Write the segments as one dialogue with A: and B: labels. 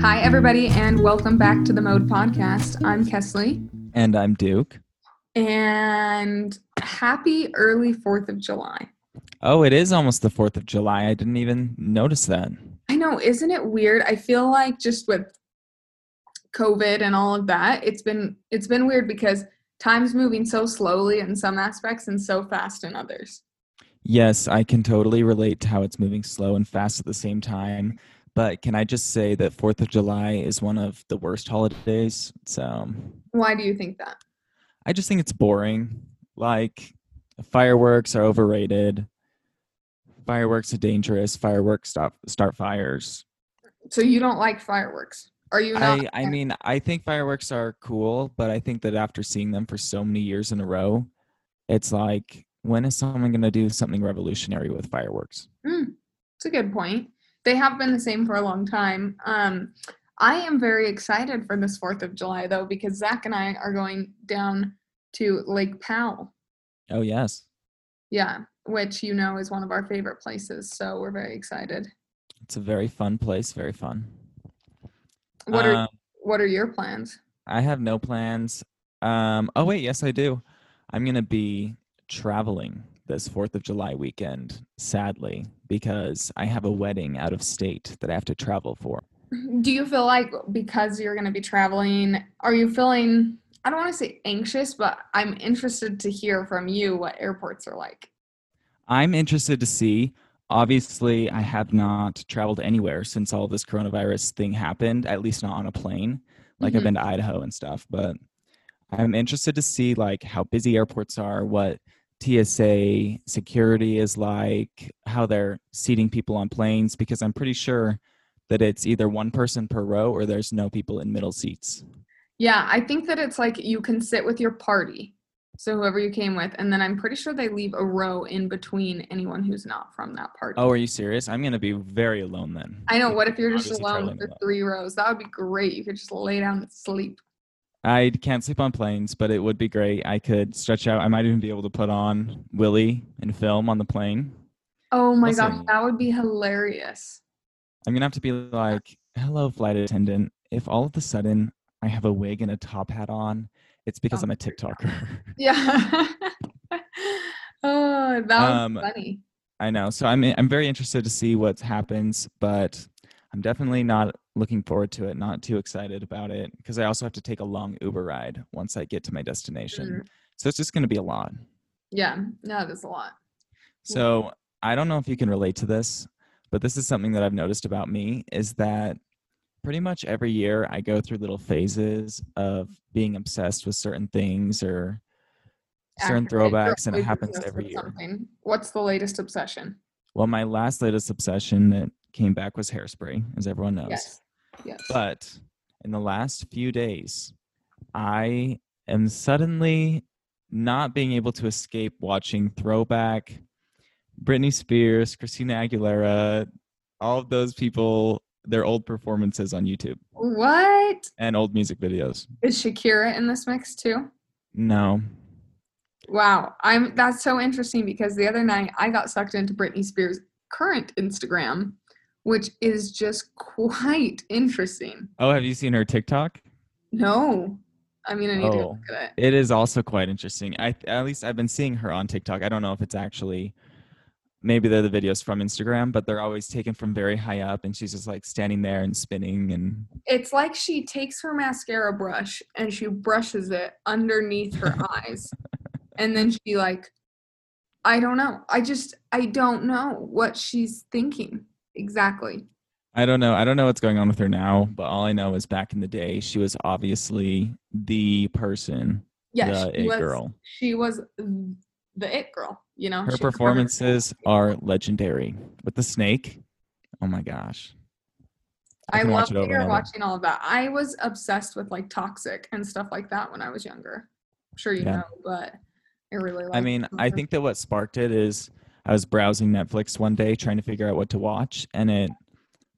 A: Hi, everybody, and welcome back to the Mode Podcast. I'm Kesley,
B: And I'm Duke.
A: and happy early 4th of July.
B: Oh, it is almost the 4th of July. I didn't even notice that.
A: I know, isn't it weird? I feel like just with COVID and all of that, it's been it's been weird because time's moving so slowly in some aspects and so fast in others.
B: Yes, I can totally relate to how it's moving slow and fast at the same time. But can I just say that 4th of July is one of the worst holidays? So
A: Why do you think that?
B: I just think it's boring. Like, fireworks are overrated. Fireworks are dangerous. Fireworks stop start fires.
A: So you don't like fireworks? Are you not?
B: I, I mean, I think fireworks are cool, but I think that after seeing them for so many years in a row, it's like, when is someone going to do something revolutionary with fireworks?
A: Mm, it's a good point. They have been the same for a long time. Um, I am very excited for this 4th of July, though, because Zach and I are going down to Lake Powell.
B: Oh, yes.
A: Yeah, which you know is one of our favorite places. So we're very excited.
B: It's a very fun place. Very fun.
A: What are
B: Um,
A: what are your plans?
B: I have no plans. Um, oh, wait. Yes, I do. I'm going to be traveling this 4th of July weekend, sadly, because I have a wedding out of state that I have to travel for.
A: Do you feel like because you're going to be traveling, are you feeling I don't want to say anxious, but I'm interested to hear from you what airports are like.
B: I'm interested to see. Obviously, I have not traveled anywhere since all this coronavirus thing happened, at least not on a plane. Like
A: Mhm.
B: I've been to Idaho and stuff, but I'm interested to see like how busy airports are, what TSA security is like, how they're seating people on planes because I'm pretty sure that it's either one person per row or there's no people in middle seats.
A: Yeah, I think that it's like you can sit with your party. So whoever you came with, and then I'm pretty sure they leave a row in between anyone who's not from that party.
B: Oh, are you serious? I'm going to be very alone then.
A: I know. What if you're just alone for
B: alone.
A: three rows? That would be great. You could just lay down and sleep.
B: I can't sleep on planes, but it would be great. I could stretch out. I might even be able to put on Willie and film on the plane.
A: Oh my gosh,
B: Listen.
A: that would be hilarious.
B: I'm gonna have to be like, "Hello, flight attendant." If all of a sudden I have a wig and a top hat on, it's because
A: Oh
B: I'm a. TikToker.
A: Yeah. oh, that was
B: Um,
A: funny.
B: I know. So I'm I'm very interested to see what happens, but I'm definitely not looking forward to it. Not too excited about it because I also have to take a long Uber ride once I get to my destination.
A: Mm,
B: So it's just gonna be a lot.
A: yeah, no, that's a lot.
B: So I don't know if you can relate to this, but this is something that I've noticed about me is that pretty much every year I go through little phases of being obsessed with certain things or certain. Throwbacks, and it happens every year.
A: something. What's the latest obsession?
B: Well, my last latest obsession that came back was hairspray, as everyone knows.
A: Yes. Yes.
B: But in the last few days, I am suddenly not being able to escape watching throwback Britney Spears, Christina Aguilera, all of those people, their old performances on YouTube
A: what?
B: and old music videos.
A: Is Shakira in this mix too?
B: No.
A: Wow. I'm that's so interesting because the other night I got sucked into Britney Spears' current Instagram, which is just quite interesting.
B: Oh, have you seen her TikTok?
A: No. I mean I need to
B: Oh.
A: look at it.
B: It is also quite interesting. I at least I've been seeing her on TikTok. I don't know if it's actually maybe they're the videos from Instagram, but they're always taken from very high up and she's just like standing there and spinning and
A: It's like she takes her mascara brush and she brushes it underneath her eyes. And then she like I don't know. I just I don't know what she's thinking exactly.
B: I don't know. I don't know what's going on with her now, but all I know is back in the day, she was obviously the person,
A: Yeah,
B: the
A: she
B: it
A: was
B: girl.
A: she was the it girl, you know.
B: Her
A: She
B: performances are legendary. With the snake, oh my gosh.
A: I,
B: can
A: love that you're watching all of that. I was obsessed with like toxic and stuff like that when I was younger. I'm sure you
B: Yeah.
A: know, but I really like
B: I mean, I think that what sparked it is I was browsing Netflix one day trying to figure out what to watch, and it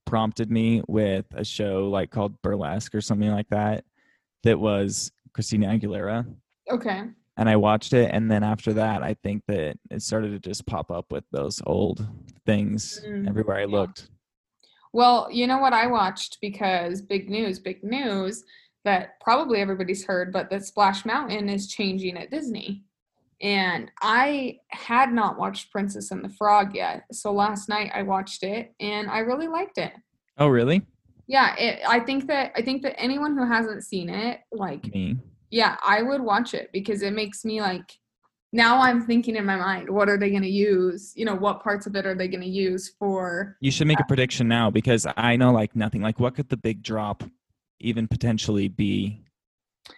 B: prompted me with a show like called Burlesque or something like that, that was Christina Aguilera.
A: Okay.
B: and I watched it, and then after that, I think that it started to just pop up with those old things
A: Mm,
B: everywhere I
A: yeah.
B: looked.
A: Well, you know what I watched because big news, big news that probably everybody's heard, but that Splash Mountain is changing at Disney. And I had not watched Princess and the Frog yet. So last night I watched it and I really liked it.
B: Oh, really?
A: Yeah, it, I think that I think that anyone who hasn't seen it, like
B: Me?
A: yeah, I would watch it because it makes me like now I'm thinking in my mind, what are they going to use? You know, what parts of it are they going to use for
B: You should make a uh, prediction now because I know like nothing. Like, what could the big drop even potentially be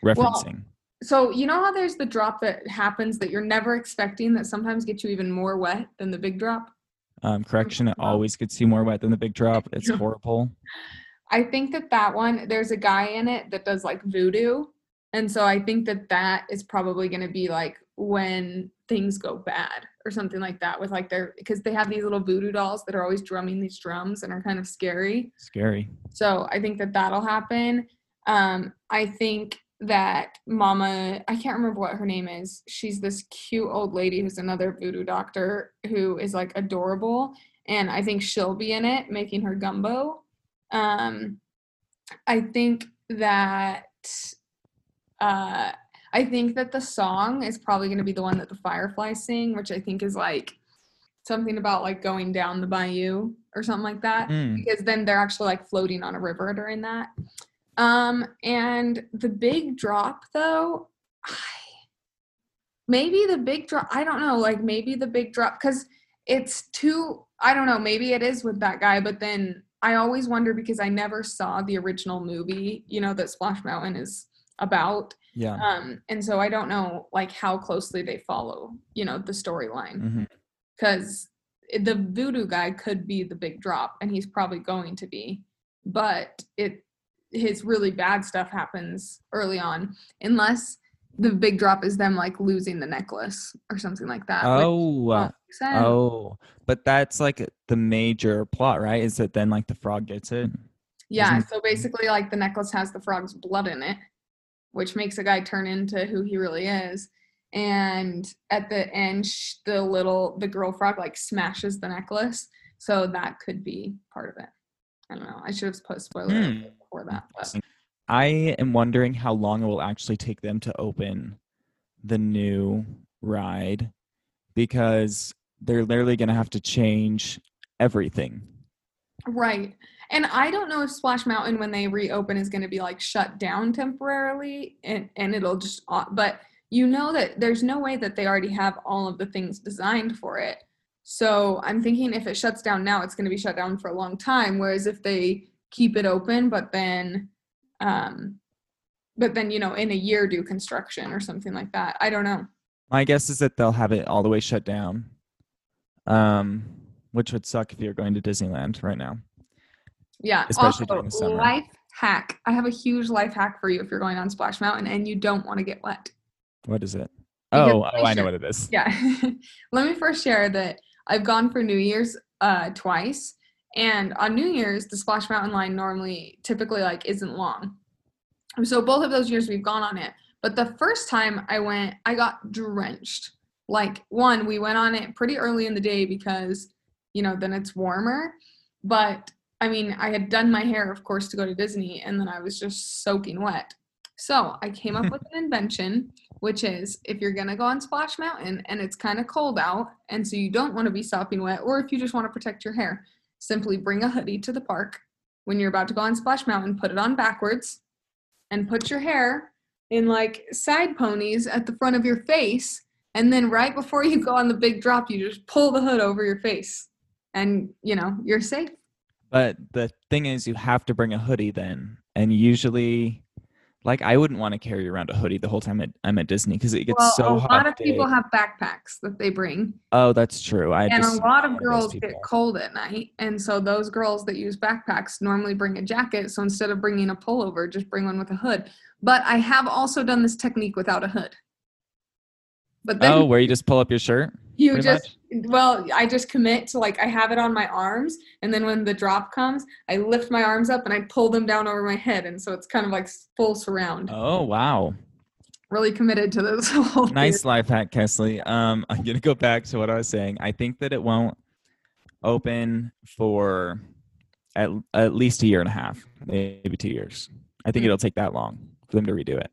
B: referencing?
A: So you know how there's the drop that happens that you're never expecting that sometimes gets you even more wet than the big drop?
B: um, correction, it always gets you more wet than the big drop. It's horrible.
A: I think that that one there's a guy in it that does like voodoo. And so I think that that is probably going to be like when things go bad or something like that with like their because they have these little voodoo dolls that are always drumming these drums and are kind of scary.
B: Scary.
A: So I think that that'll happen. Um, I think that Mama, I can't remember what her name is. She's this cute old lady who's another voodoo doctor who is like adorable. And I think she'll be in it making her gumbo. Um, I think that uh, I think that the song is probably going to be the one that the Fireflies sing, which I think is like something about like going down the bayou or something like that
B: Mm.
A: because then they're actually like floating on a river during that. Um, and the big drop though, I, maybe the big drop, I don't know, like maybe the big drop because it's too, I don't know, maybe it is with that guy, but then I always wonder because I never saw the original movie, you know, that Splash Mountain is about.
B: Yeah.
A: Um, and so I don't know like how closely they follow, you know, the storyline because the voodoo guy could be the big drop and he's probably going to be but it his really bad stuff happens early on unless the big drop is them like losing the necklace or something like that
B: Oh.
A: won't make sense.
B: Oh, but that's like the major plot, right? Is that then like the frog gets it?
A: yeah
B: isn't-
A: so basically like the necklace has the frog's blood in it which makes a guy turn into who he really is and at the end sh- the little the girl frog like smashes the necklace so that could be part of it i don't know i should have put spoiler
B: Hmm.
A: Before that but
B: I am wondering how long it will actually take them to open the new ride because they're literally going to have to change everything.
A: right. And i don't know if splash mountain when they reopen is going to be like shut down temporarily and and it'll just but you know that there's no way that they already have all of the things designed for it. So i'm thinking if it shuts down now it's going to be shut down for a long time whereas if they keep it open but then um but then you know in a year do construction or something like that i don't know
B: My guess is that they'll have it all the way shut down, um, which would suck if you're going to Disneyland right now.
A: Yeah.
B: Especially
A: also,
B: during the summer.
A: life hack. I have a huge life hack for you if you're going on Splash Mountain and you don't want to get wet.
B: What is it? Oh,
A: I
B: oh, I know what it is.
A: Yeah. Let me first share that I've gone for New Year's uh, twice. And on New Year's, the Splash Mountain line normally typically like isn't long. So both of those years we've gone on it. But the first time I went, I got drenched. Like one, we went on it pretty early in the day because, you know, then it's warmer. But I mean, I had done my hair, of course, to go to Disney, and then I was just soaking wet. So I came up with an invention, which is if you're gonna go on Splash Mountain and it's kind of cold out, and so you don't want to be sopping wet, or if you just want to protect your hair, simply bring a hoodie to the park. When you're about to go on Splash Mountain, put it on backwards and put your hair in like side ponies at the front of your face. And then right before you go on the big drop, you just pull the hood over your face and you know, you're safe.
B: But the thing is, you have to bring a hoodie then, and usually, like, I wouldn't want to carry around a hoodie the whole time at, I'm at Disney because it gets
A: Well,
B: so
A: a
B: hot.
A: lot of
B: day.
A: people have backpacks that they bring.
B: Oh, that's true. I
A: and
B: just
A: a lot of girls get cold at night. And so those girls that use backpacks normally bring a jacket. So instead of bringing a pullover, just bring one with a hood. But I have also done this technique without a hood. But then
B: Oh, where you just pull up your shirt?
A: you just well i just commit to like i have it on my arms and then when the drop comes i lift my arms up and i pull them down over my head and so it's kind of like full surround
B: Oh, wow.
A: really committed to this whole
B: Nice
A: theory.
B: life hack, Kesley. Um, I'm gonna go back to what I was saying. I think that it won't open for at at least a year and a half, maybe two years. I think
A: Hmm.
B: it'll take that long for them to redo it,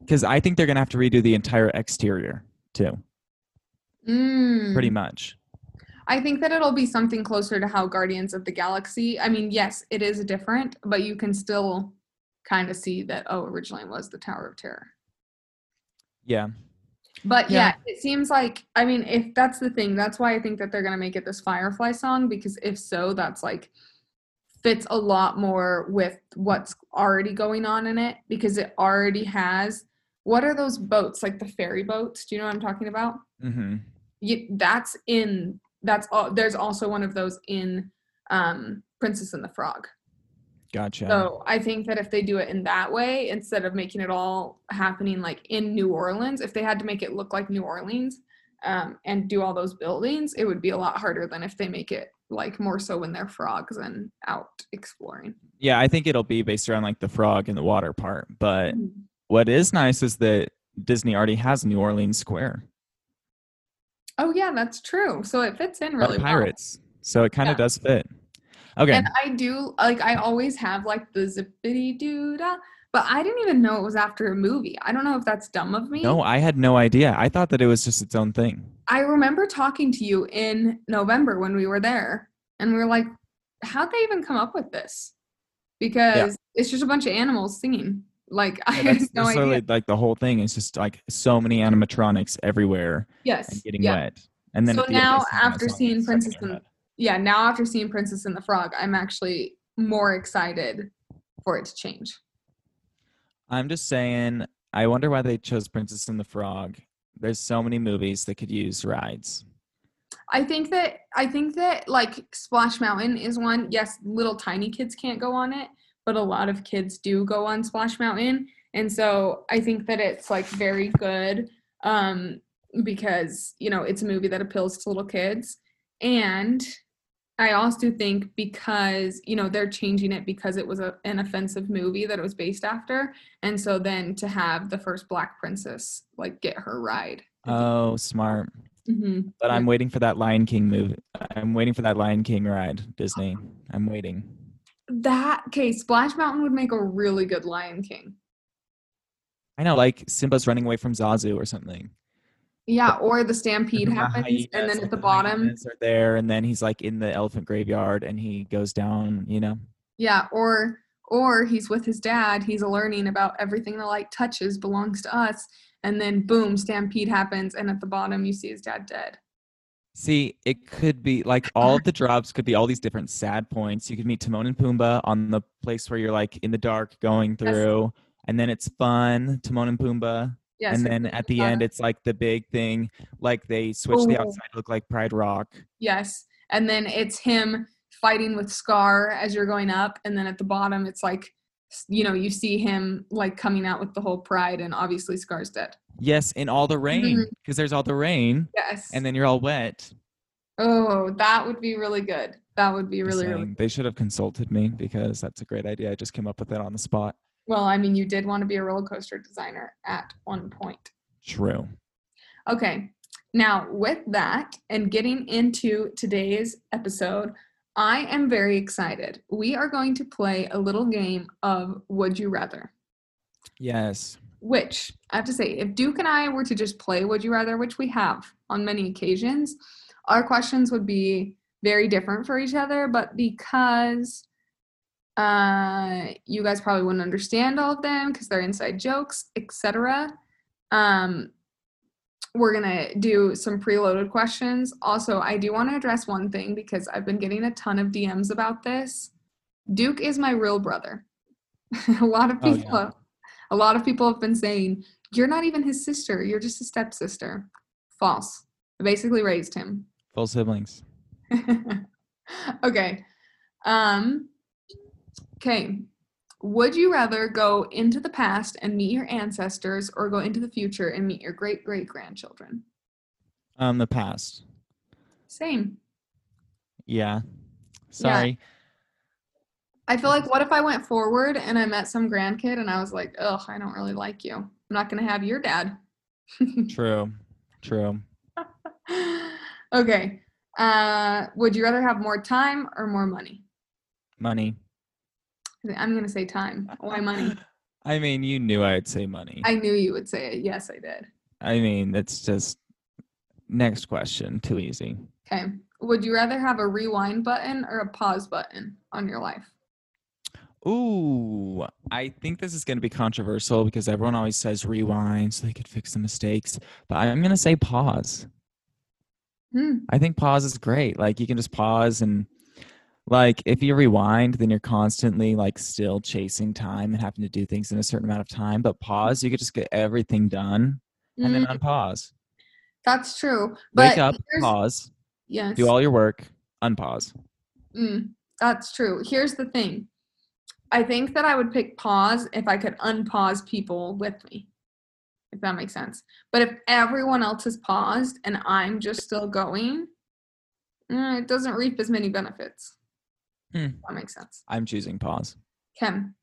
B: because I think they're gonna have to redo the entire exterior too,
A: Mm.
B: pretty much.
A: I think that it'll be something closer to how Guardians of the Galaxy. I mean, yes, it is different, but you can still kind of see that oh, originally it was the Tower of Terror.
B: Yeah,
A: But yeah.
B: Yeah.
A: it seems like I mean, if that's the thing, that's why I think that they're gonna make it this Firefly song because if so, that's like fits a lot more with what's already going on in it because it already has what are those boats like the ferry boats? Do you know what I'm talking about?
B: hmm
A: you, that's in that's all there's also one of those in um princess and the frog
B: gotcha.
A: so i think that if they do it in that way instead of making it all happening like in new orleans if they had to make it look like new orleans um, and do all those buildings it would be a lot harder than if they make it like more so when they're frogs and out exploring
B: yeah, I think it'll be based around like the frog in the water part. But
A: Mm.
B: What is nice is that Disney already has New Orleans Square.
A: oh yeah that's true so it fits in really
B: the
A: well.
B: pirates. So it kind of
A: Yeah.
B: does fit. Okay.
A: And I do like I always have like the zippity doo dah, but I didn't even know it was after a movie. I don't know if that's dumb of me.
B: no, I had no idea. I thought that it was just its own thing.
A: I remember talking to you in November when we were there, and we were like, "How'd they even come up with this?" Because it's just a bunch of animals singing. Like I
B: Yeah,
A: had
B: that's,
A: no idea.
B: like the whole thing is just like so many animatronics everywhere
A: yes.
B: and getting
A: yeah.
B: wet. And then
A: So
B: the
A: now after seeing
B: that's stuck in
A: Princess and- Yeah. Now after seeing Princess and the Frog, I'm actually more excited for it to change.
B: I'm just saying, I wonder why they chose Princess and the Frog. There's so many movies that could use rides.
A: I think that I think that like Splash Mountain is one. Yes, little tiny kids can't go on it, but a lot of kids do go on Splash Mountain, and so I think that it's like very good um, because you know it's a movie that appeals to little kids, and I also think because you know they're changing it because it was a, an offensive movie that it was based after, and so then to have the first Black Princess like get her ride.
B: Oh, smart.
A: hmm
B: But I'm waiting for that Lion King movie. I'm waiting for that Lion King ride, Disney. I'm waiting.
A: That okay, Splash Mountain would make a really good Lion King.
B: I know, like Simba's running away from Zazu or something.
A: Yeah, or the stampede
B: And the
A: happens, and then at the bottom,
B: are there, and then he's like in the elephant graveyard, and he goes down. You know,
A: yeah, or or he's with his dad. He's learning about everything the light touches belongs to us, and then boom, stampede happens, and at the bottom you see his dad dead.
B: See, it could be like all of the drops could be all these different sad points. You could meet Timon and Pumbaa on the place where you're like in the dark going
A: Yes.
B: through, and then it's fun, Timon and Pumbaa,
A: Yes,
B: and then at the end it's like the big thing, like they switch the
A: Oh.
B: outside to look like Pride Rock.
A: yes, and then it's him fighting with Scar as you're going up, and then at the bottom it's like you know you see him like coming out with the whole pride, and obviously Scar's dead.
B: Yes, in all the rain mm-hmm. because there's all the rain,
A: Yes,
B: and then you're all wet.
A: oh, that would be really good. That would be really really
B: They should have consulted me because that's a great idea. I just came up with it on the spot.
A: Well, I mean, you did want to be a roller coaster designer at one point.
B: True.
A: Okay. Now, with that and getting into today's episode, I am very excited. We are going to play a little game of Would You Rather,
B: Yes.
A: which I have to say, if Duke and I were to just play Would You Rather, which we have on many occasions, our questions would be very different for each other. But because uh, you guys probably wouldn't understand all of them because they're inside jokes, etc. Um, we're gonna do some preloaded questions. Also, I do want to address one thing because I've been getting a ton of DMs about this. Duke is my real brother. a lot of
B: Oh,
A: people,
B: yeah.
A: a lot of people have been saying you're not even his sister. You're just a stepsister. False. I basically raised him.
B: Full siblings.
A: okay. Um okay. Would you rather go into the past and meet your ancestors or go into the future and meet your great great grandchildren?
B: Um, the past.
A: Same.
B: Yeah. Sorry.
A: I feel like what if I went forward and I met some grandkid and I was like, ugh, I don't really like you. I'm not gonna have your dad.
B: True. True.
A: okay. Uh, would you rather have more time or more money?
B: Money.
A: I'm gonna say time. Why money?
B: I mean, you knew I'd say money.
A: I knew you would say it. Yes, I did.
B: I mean, it's just next question. Too easy.
A: Okay. Would you rather have a rewind button or a pause button on your life?
B: Ooh, I think this is going to be controversial because everyone always says rewind so they could fix the mistakes. But I'm going to say pause.
A: Hmm.
B: I think pause is great. Like you can just pause and like if you rewind, then you're constantly like still chasing time and having to do things in a certain amount of time. But pause, you could just get everything done and then
A: Mm,
B: unpause.
A: that's true. But
B: Wake up, pause,
A: Yes.
B: do all your work, unpause.
A: Mm, that's true. Here's the thing. I think that I would pick pause if I could unpause people with me. If that makes sense. But if everyone else has paused and I'm just still going, mm, it doesn't reap as many benefits.
B: Hmm.
A: That makes sense.
B: I'm choosing pause.
A: Kim,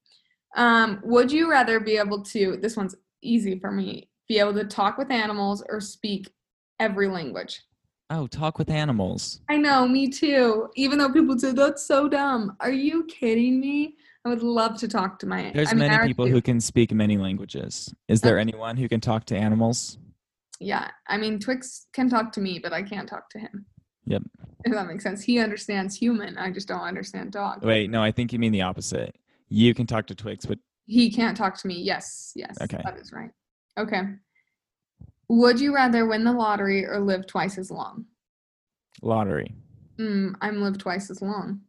A: um, would you rather be able to, this one's easy for me, be able to talk with animals or speak every language?
B: Oh, talk with animals.
A: I know, me too. Even though people say that's so dumb. Are you kidding me? I would love to talk to my.
B: There's
A: I mean,
B: many people who can speak many languages. Is there anyone who can talk to animals?
A: Yeah, I mean, Twix can talk to me, but I can't talk to him.
B: Yep.
A: If that makes sense. He understands human. I just don't understand dog.
B: Wait, no, I think you mean the opposite. You can talk to Twix, but
A: He can't talk to me. Yes, yes.
B: Okay.
A: That is right. Okay. Would you rather win the lottery or live twice as long?
B: lottery.
A: Mm, I'm live twice as long.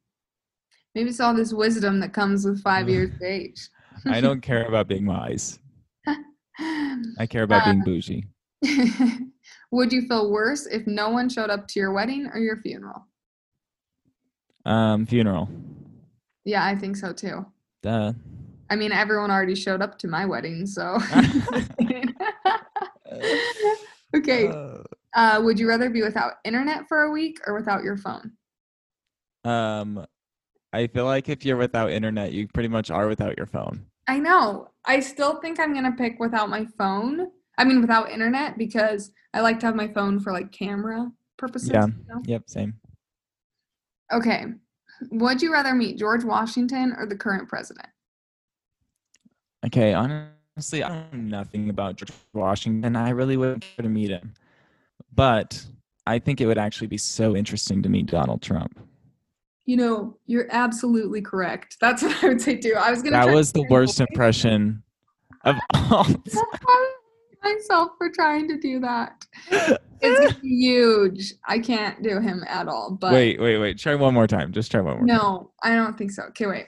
A: Maybe it's all this wisdom that comes with five years of age.
B: I don't care about being wise. I care about
A: Uh,
B: being bougie.
A: Would you feel worse if no one showed up to your wedding or your funeral?
B: Um, funeral.
A: Yeah, I think so too.
B: Duh.
A: I mean, everyone already showed up to my wedding, so. okay.
B: Uh,
A: Uh, would you rather be without internet for a week or without your phone?
B: um, I feel like if you're without internet, you pretty much are without your phone.
A: I know. I still think I'm gonna pick without my phone. I mean, without internet because I like to have my phone for like camera purposes.
B: Yeah.
A: you know?
B: Yep, same.
A: Okay. Would you rather meet George Washington or the current president?
B: Okay, honestly, I don't know nothing about George Washington. I really wouldn't care to meet him. But I think it would actually be so interesting to meet Donald Trump.
A: You know, you're absolutely correct. That's what I would say too. I was gonna.
B: That was the worst impression of all.
A: Myself for trying to do that. It's huge. I can't do him at all. But
B: wait, wait, wait. Try one more time. Just try one more. time.
A: no, I don't think so. Okay, wait.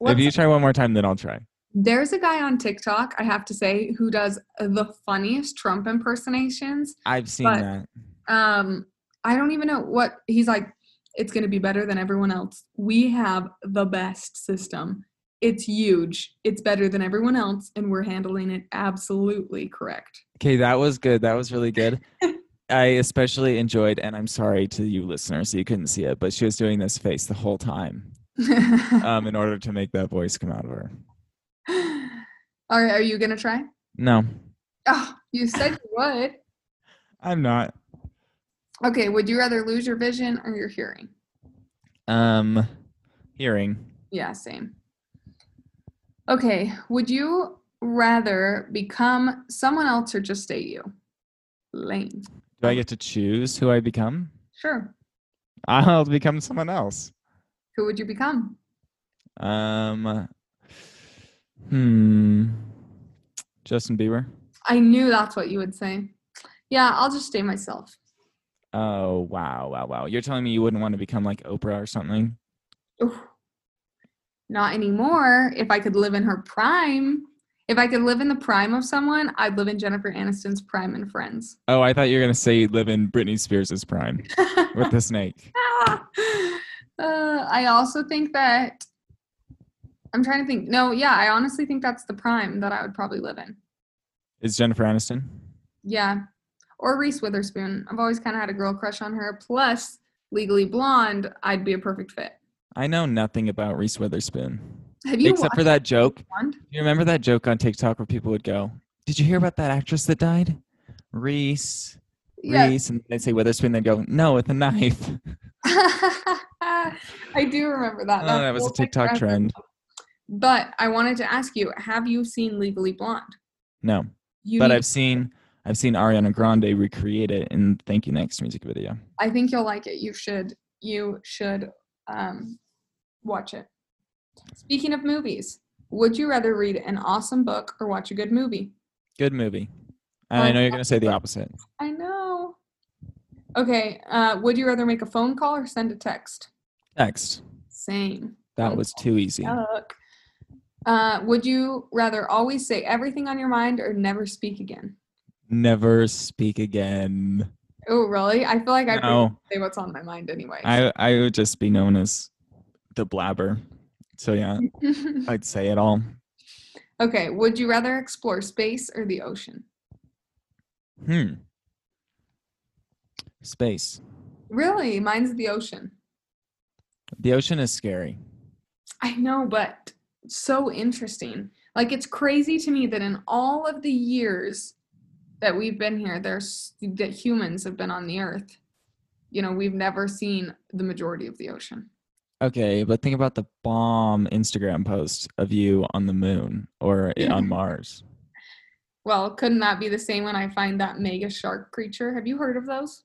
B: If you try one more time, then I'll try.
A: There's a guy on TikTok, I have to say, who does the funniest Trump impersonations.
B: I've seen
A: But-
B: that.
A: Um, I don't even know what he's like. It's going to be better than everyone else. We have the best system. It's huge. It's better than everyone else, and we're handling it absolutely correct.
B: Okay, that was good. That was really good. I especially enjoyed, and I'm sorry to you listeners, you couldn't see it, but she was doing this face the whole time um, in order to make that voice come out of her.
A: All right, are you gonna try?
B: No,
A: Oh, you said you would.
B: I'm not.
A: Okay, would you rather lose your vision or your hearing?
B: Um, hearing.
A: Yeah, same. Okay, would you rather become someone else or just stay you? Lane.
B: Do I get to choose who I become?
A: Sure.
B: I'll become someone else.
A: Who would you become?
B: Um, hmm. Justin Bieber.
A: I knew that's what you would say. Yeah, I'll just stay myself.
B: Oh wow, wow, wow! You're telling me you wouldn't want to become like Oprah or something?
A: Oof. Not anymore. If I could live in her prime, if I could live in the prime of someone, I'd live in Jennifer Aniston's prime in Friends.
B: Oh, I thought you were gonna say you'd live in Britney Spears' prime with the snake.
A: Uh, I also think that I'm trying to think. No, yeah, I honestly think that's the prime that I would probably live in.
B: Is Jennifer Aniston?
A: Yeah, or Reese Witherspoon. I've always kind of had a girl crush on her. Plus, Legally Blonde, I'd be a perfect fit.
B: I know nothing about Reese Witherspoon
A: Have you
B: except for that joke.
A: Blonde?
B: You remember that joke on TikTok where people would go, did you hear about that actress that died? Reese.
A: Yes.
B: Reese, and they say Witherspoon. They go, no, with a knife.
A: I do remember that.
B: Oh, that was a TikTok trend.
A: But I wanted to ask you: Have you seen Legally Blonde?
B: No,
A: You
B: but I've seen I've seen Ariana Grande recreate it in "Thank You Next" music video.
A: I think you'll like it. You should. You should um, watch it. Speaking of movies, would you rather read an awesome book or watch a good movie?
B: Good movie. And I know you're gonna say the opposite.
A: I know. Okay. Uh, would you rather make a phone call or send a text?
B: Text.
A: Same.
B: That was too easy.
A: Uh, would you rather always say everything on your mind or never speak again?
B: Never speak again.
A: Oh, really? I feel like I
B: No.
A: say what's on my mind anyway.
B: I I would just be known as the blabber. So yeah, I'd say it all.
A: okay. Would you rather explore space or the ocean?
B: Hmm. Space.
A: Really? Mine's the ocean.
B: The ocean is scary.
A: I know, but so interesting. Like it's crazy to me that in all of the years that we've been here, there's that humans have been on the earth. You know, we've never seen the majority of the ocean.
B: Okay, but think about the bomb Instagram post of you on the moon or on Mars.
A: Well, couldn't that be the same when I find that mega shark creature? Have you heard of those?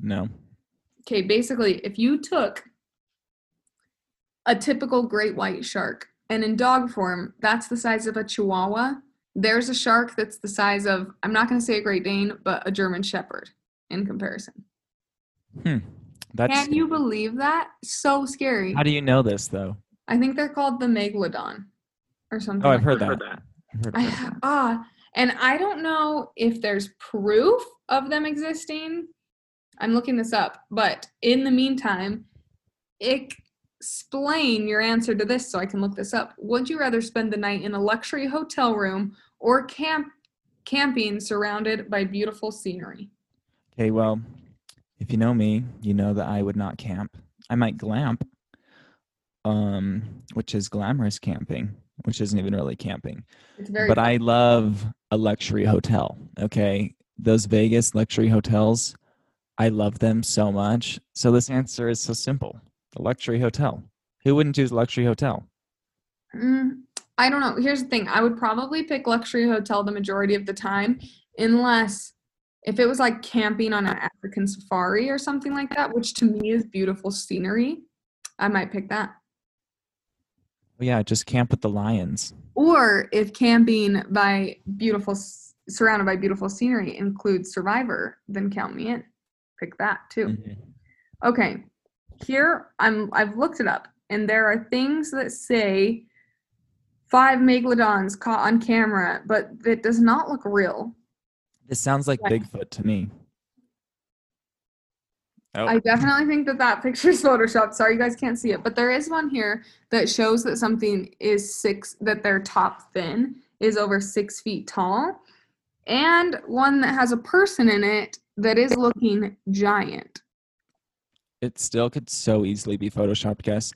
B: No.
A: Okay, basically, if you took a typical great white shark and in dog form, that's the size of a chihuahua, there's a shark that's the size of, I'm not going to say a Great Dane, but a German Shepherd in comparison.
B: Hmm. That's
A: Can you believe that? So scary.
B: How do you know this though?
A: I think they're called the Megalodon or something.
B: Oh, I've
A: like
B: heard that. I've heard
A: I,
B: that.
A: ah, and I don't know if there's proof of them existing. I'm looking this up, but in the meantime, explain your answer to this so I can look this up. Would you rather spend the night in a luxury hotel room or camp camping surrounded by beautiful scenery?
B: Okay, well, if you know me, you know that I would not camp. I might glamp, um, which is glamorous camping, which isn't even really camping.
A: It's very
B: but I love a luxury hotel. Okay. Those Vegas luxury hotels, I love them so much. So this answer is so simple a luxury hotel. Who wouldn't choose a luxury hotel?
A: Mm, I don't know. Here's the thing. I would probably pick luxury hotel the majority of the time, unless if it was like camping on an African safari or something like that, which to me is beautiful scenery. I might pick that.
B: Oh, yeah, just camp with the lions.
A: Or if camping by beautiful, surrounded by beautiful scenery includes Survivor, then count me in. Pick that too.
B: Mhm.
A: Okay. Here I'm I've looked it up and there are things that say five megalodons caught on camera, but it does not look real.
B: This sounds like
A: Right.
B: Bigfoot to me. Oh,
A: I definitely think that that picture is photoshopped. Sorry you guys can't see it, but there is one here that shows that something is six that their top fin is over six feet tall, and one that has a person in it that is looking giant.
B: it still could so easily be photoshopped, guess.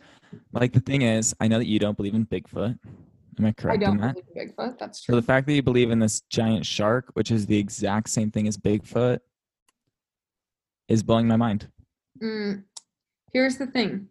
B: Like the thing is, I know that you don't believe in Bigfoot. Am I correct?
A: I don't
B: in that?
A: believe in Bigfoot. That's true.
B: So the fact that you believe in this giant shark, which is the exact same thing as Bigfoot, is blowing my mind.
A: Mm, here's the thing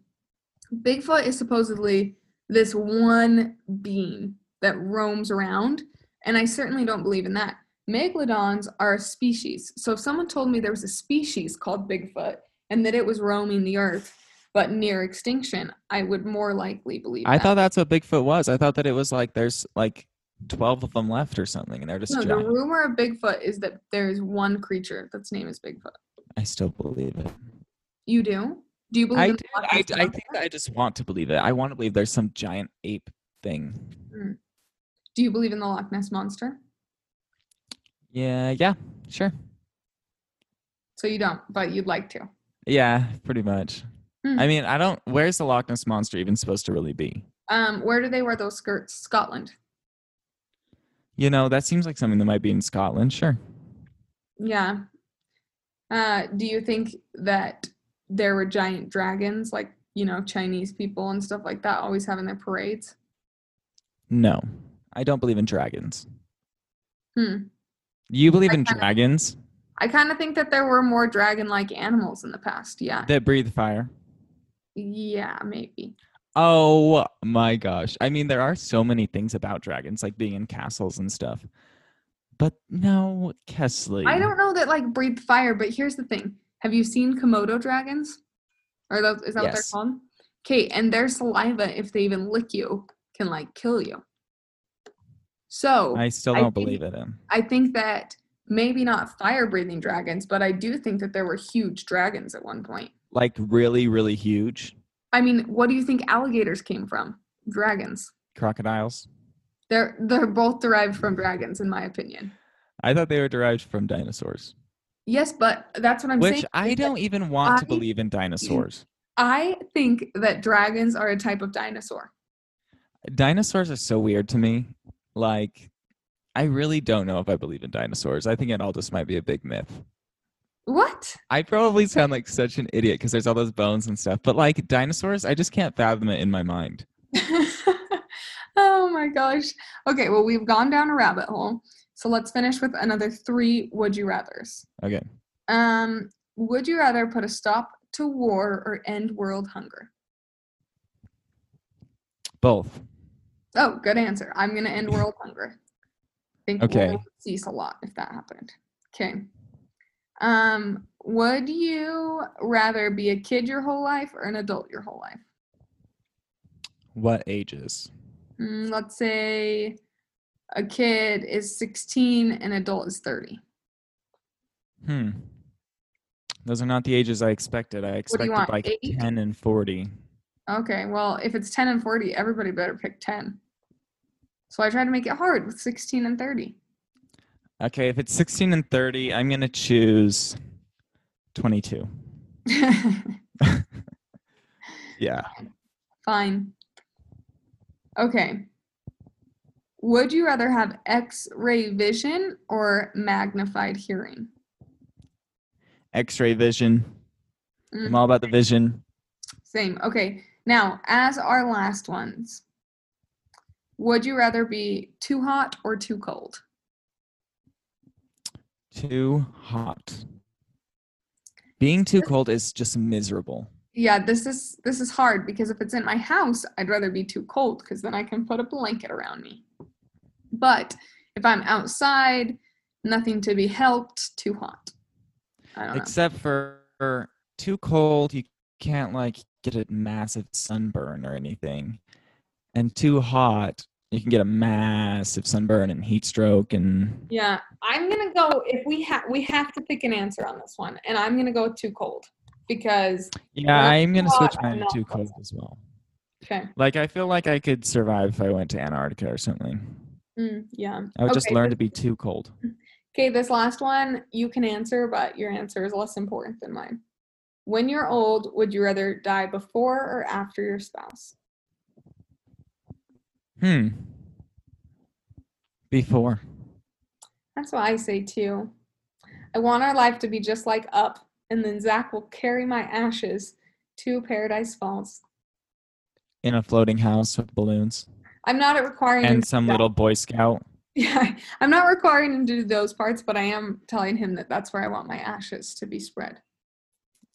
A: Bigfoot is supposedly this one being that roams around, and I certainly don't believe in that. Megalodons are a species. So if someone told me there was a species called Bigfoot and that it was roaming the earth but near extinction, I would more likely believe
B: I
A: that.
B: thought that's what Bigfoot was. I thought that it was like there's like 12 of them left or something, and they're just
A: no, the rumor of Bigfoot is that there's one creature that's name is Bigfoot.
B: I still believe it.
A: You do? Do you believe
B: I,
A: in
B: do, I, I think I just want to believe it. I want to believe there's some giant ape thing. Hmm.
A: Do you believe in the Loch Ness monster?
B: Yeah, yeah, sure.
A: So you don't, but you'd like to.
B: Yeah, pretty much.
A: Hmm.
B: I mean, I don't. Where's the Loch Ness monster even supposed to really be?
A: Um, where do they wear those skirts? Scotland.
B: You know, that seems like something that might be in Scotland. Sure.
A: Yeah. Uh, do you think that there were giant dragons, like you know Chinese people and stuff like that, always having their parades?
B: No, I don't believe in dragons.
A: Hmm.
B: You believe
A: I
B: in
A: kinda-
B: dragons
A: I kind of think that there were more dragon-like animals in the past. Yeah.
B: that breathe fire?
A: Yeah, maybe.
B: Oh my gosh. I mean, there are so many things about dragons, like being in castles and stuff. But no, Kesley.
A: I don't know that like breathe fire, but here's the thing. Have you seen Komodo dragons? Or those, is that what they're
B: Yes.
A: called? Okay, and their saliva, if they even lick you, can like kill you. So
B: I still don't
A: think-
B: believe it. In.
A: I think that maybe not fire breathing dragons, but I do think that there were huge dragons at one point.
B: Like really, really huge
A: I mean, what do you think alligators came from? Dragons.
B: crocodiles.
A: They're they're both derived from dragons, in my opinion.
B: I thought they were derived from dinosaurs,
A: Yes, but that's what I'm
B: which
A: saying.
B: I don't even want to believe in dinosaurs.
A: I think that dragons are a type of dinosaur.
B: Dinosaurs are so weird to me. Like, I really don't know if I believe in dinosaurs. I think it all just might be a big myth.
A: What?
B: I probably sound like such an idiot because there's all those bones and stuff. But like dinosaurs, I just can't fathom it in my mind.
A: oh my gosh. Okay, well, we've gone down a rabbit hole. So let's finish with another three would you rathers.
B: Okay.
A: Um, would you rather put a stop to war or end world hunger?
B: Both.
A: Oh, good answer. I'm gonna end world hunger. I think
B: Okay.
A: would cease a lot if that happened. Okay. Um, would you rather be a kid your whole life or an adult your whole life?
B: What ages?
A: Mm, let's say a kid is 16 and adult is 30.
B: Hmm. Those are not the ages I expected. I expected
A: want,
B: like
A: eight?
B: 10 and 40.
A: Okay, well, if it's 10 and 40, everybody better pick 10. So I tried to make it hard with 16 and 30.
B: Okay, if it's 16 and 30, I'm going to choose 22. Yeah.
A: Fine. Okay. Would you rather have x ray vision or magnified hearing?
B: X ray vision.
A: Mm,
B: I'm all about the vision.
A: Same. Okay. Now, as our last ones, would you rather be too hot or too cold?
B: Too hot. Being too cold is just miserable.
A: Yeah, this is this is hard because if it's in my house, I'd rather be too cold because then I can put a blanket around me. But if I'm outside, nothing to be helped, too hot. I don't know.
B: Except for for too cold, you can't like get a massive sunburn or anything. And too hot, you can get a massive sunburn and heat stroke and
A: Yeah, I'm gonna go if we have we have to pick an answer on this one, and I'm gonna go too cold because
B: yeah, I'm gonna switch mine to too cold as well.
A: okay,
B: Like I feel like I could survive if I went to Antarctica or something.
A: mm, yeah.
B: I would just learn to be too cold.
A: Okay, this last one you can answer, but your answer is less important than mine. When you're old, would you rather die before or after your spouse?
B: Hmm. Before.
A: That's what I say too. I want our life to be just like Up, and then Zach will carry my ashes to Paradise Falls.
B: In a floating house with balloons.
A: I'm not requiring
B: And some little Boy Scout.
A: Yeah, I'm not requiring him to do those parts, but I am telling him that that's where I want my ashes to be spread.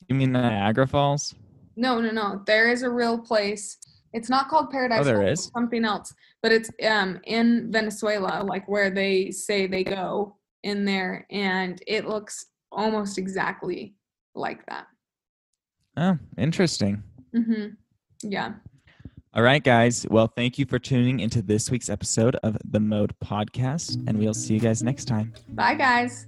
B: You mean Niagara Falls?
A: No, no, no. There is a real place. It's not called Paradise.
B: Oh, there is?
A: something else, but it's um in Venezuela, like where they say they go in there, and it looks almost exactly like that.
B: Oh, interesting.
A: hmm Yeah.
B: All right, guys. Well, thank you for tuning into this week's episode of the Mode Podcast, and we'll see you guys next time.
A: Bye, guys.